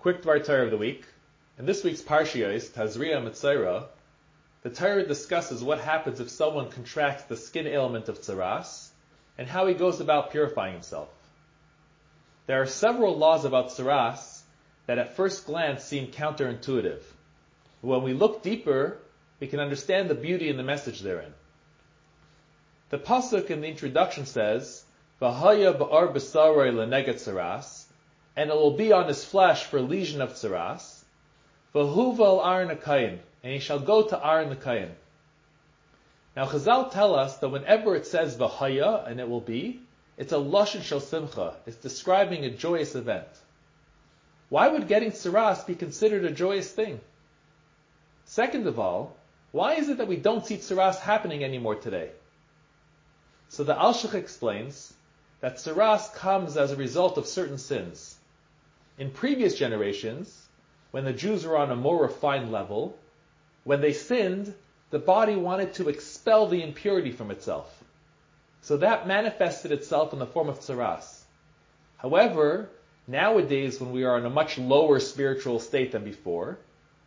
Quick Dvar Torah of the week. In this week's Parshiyos, Tazria Metzora, the Torah discusses what happens if someone contracts the skin ailment of tzara'as and how he goes about purifying himself. There are several laws about tzara'as that at first glance seem counterintuitive. But When we look deeper, we can understand the beauty and the message therein. The pasuk in the introduction says, "V'haya ba'ar b'sarei leneget tzara'as," and it will be on his flesh for lesion of tzara'as. V'huval aron akayin, and he shall go to Aron the. Now Chazal tell us that whenever it says v'haya and it will be, it's a lashon shel simcha. It's describing a joyous event. Why would getting tzara'as be considered a joyous thing? Second of all, why is it that we don't see tzara'as happening anymore today? So the Alshich explains that tzara'as comes as a result of certain sins. In previous generations, when the Jews were on a more refined level, when they sinned, the body wanted to expel the impurity from itself. So that manifested itself in the form of tzara'as. However, nowadays when we are in a much lower spiritual state than before,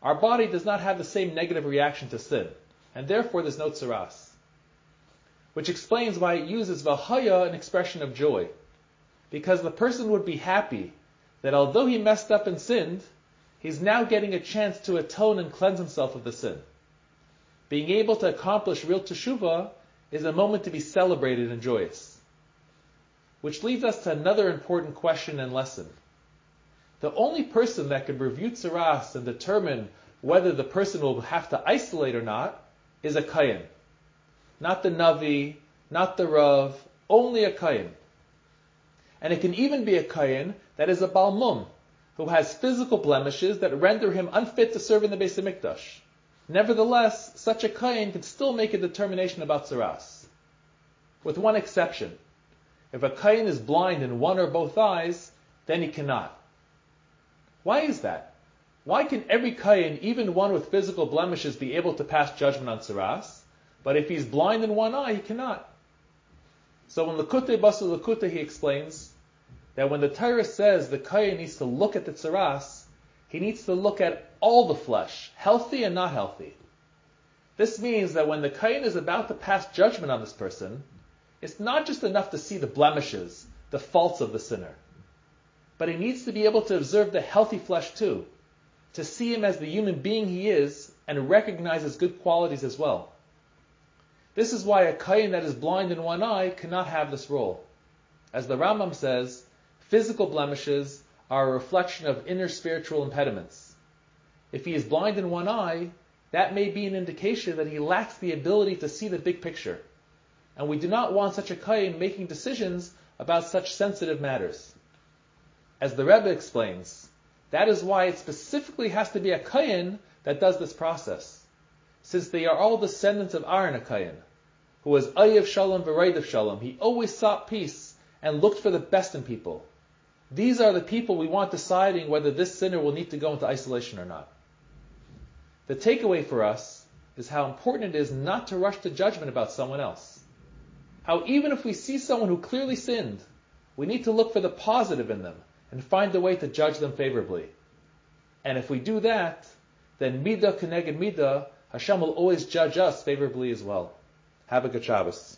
our body does not have the same negative reaction to sin, and therefore there's no tzara'as. Which explains why it uses vahaya, an expression of joy. Because the person would be happy that although he messed up and sinned, he's now getting a chance to atone and cleanse himself of the sin. Being able to accomplish real teshuvah is a moment to be celebrated and joyous. Which leads us to another important question and lesson. The only person that can review tzara'as and determine whether the person will have to isolate or not is a kayin. Not the navi, not the rav, only a kayin. And it can even be a kayin that is a baal mum, who has physical blemishes that render him unfit to serve in the Beis Hamikdash. Nevertheless, such a kayin can still make a determination about tzara'as. With one exception. If a kayin is blind in one or both eyes, then he cannot. Why is that? Why can every kayin, even one with physical blemishes, be able to pass judgment on tzara'as? But if he's blind in one eye, he cannot. So in Likutei Basar Likutei, he explains that when the Torah says the kayin needs to look at the tzara'as, he needs to look at all the flesh, healthy and not healthy. This means that when the kayin is about to pass judgment on this person, it's not just enough to see the blemishes, the faults of the sinner, but he needs to be able to observe the healthy flesh too, to see him as the human being he is and recognize his good qualities as well. This is why a kayin that is blind in one eye cannot have this role. As the Rambam says, physical blemishes are a reflection of inner spiritual impediments. If he is blind in one eye, that may be an indication that he lacks the ability to see the big picture. And we do not want such a kayin making decisions about such sensitive matters. As the Rebbe explains, that is why it specifically has to be a kayin that does this process since they are all descendants of Aaron Akayan, who was Ayev Shalom of Shalom. He always sought peace and looked for the best in people. These are the people we want deciding whether this sinner will need to go into isolation or not. The takeaway for us is how important it is not to rush to judgment about someone else. How even if we see someone who clearly sinned, we need to look for the positive in them and find a way to judge them favorably. And if we do that, then midah keneged midah Hashem will always judge us favorably as well. Have a good Shabbos.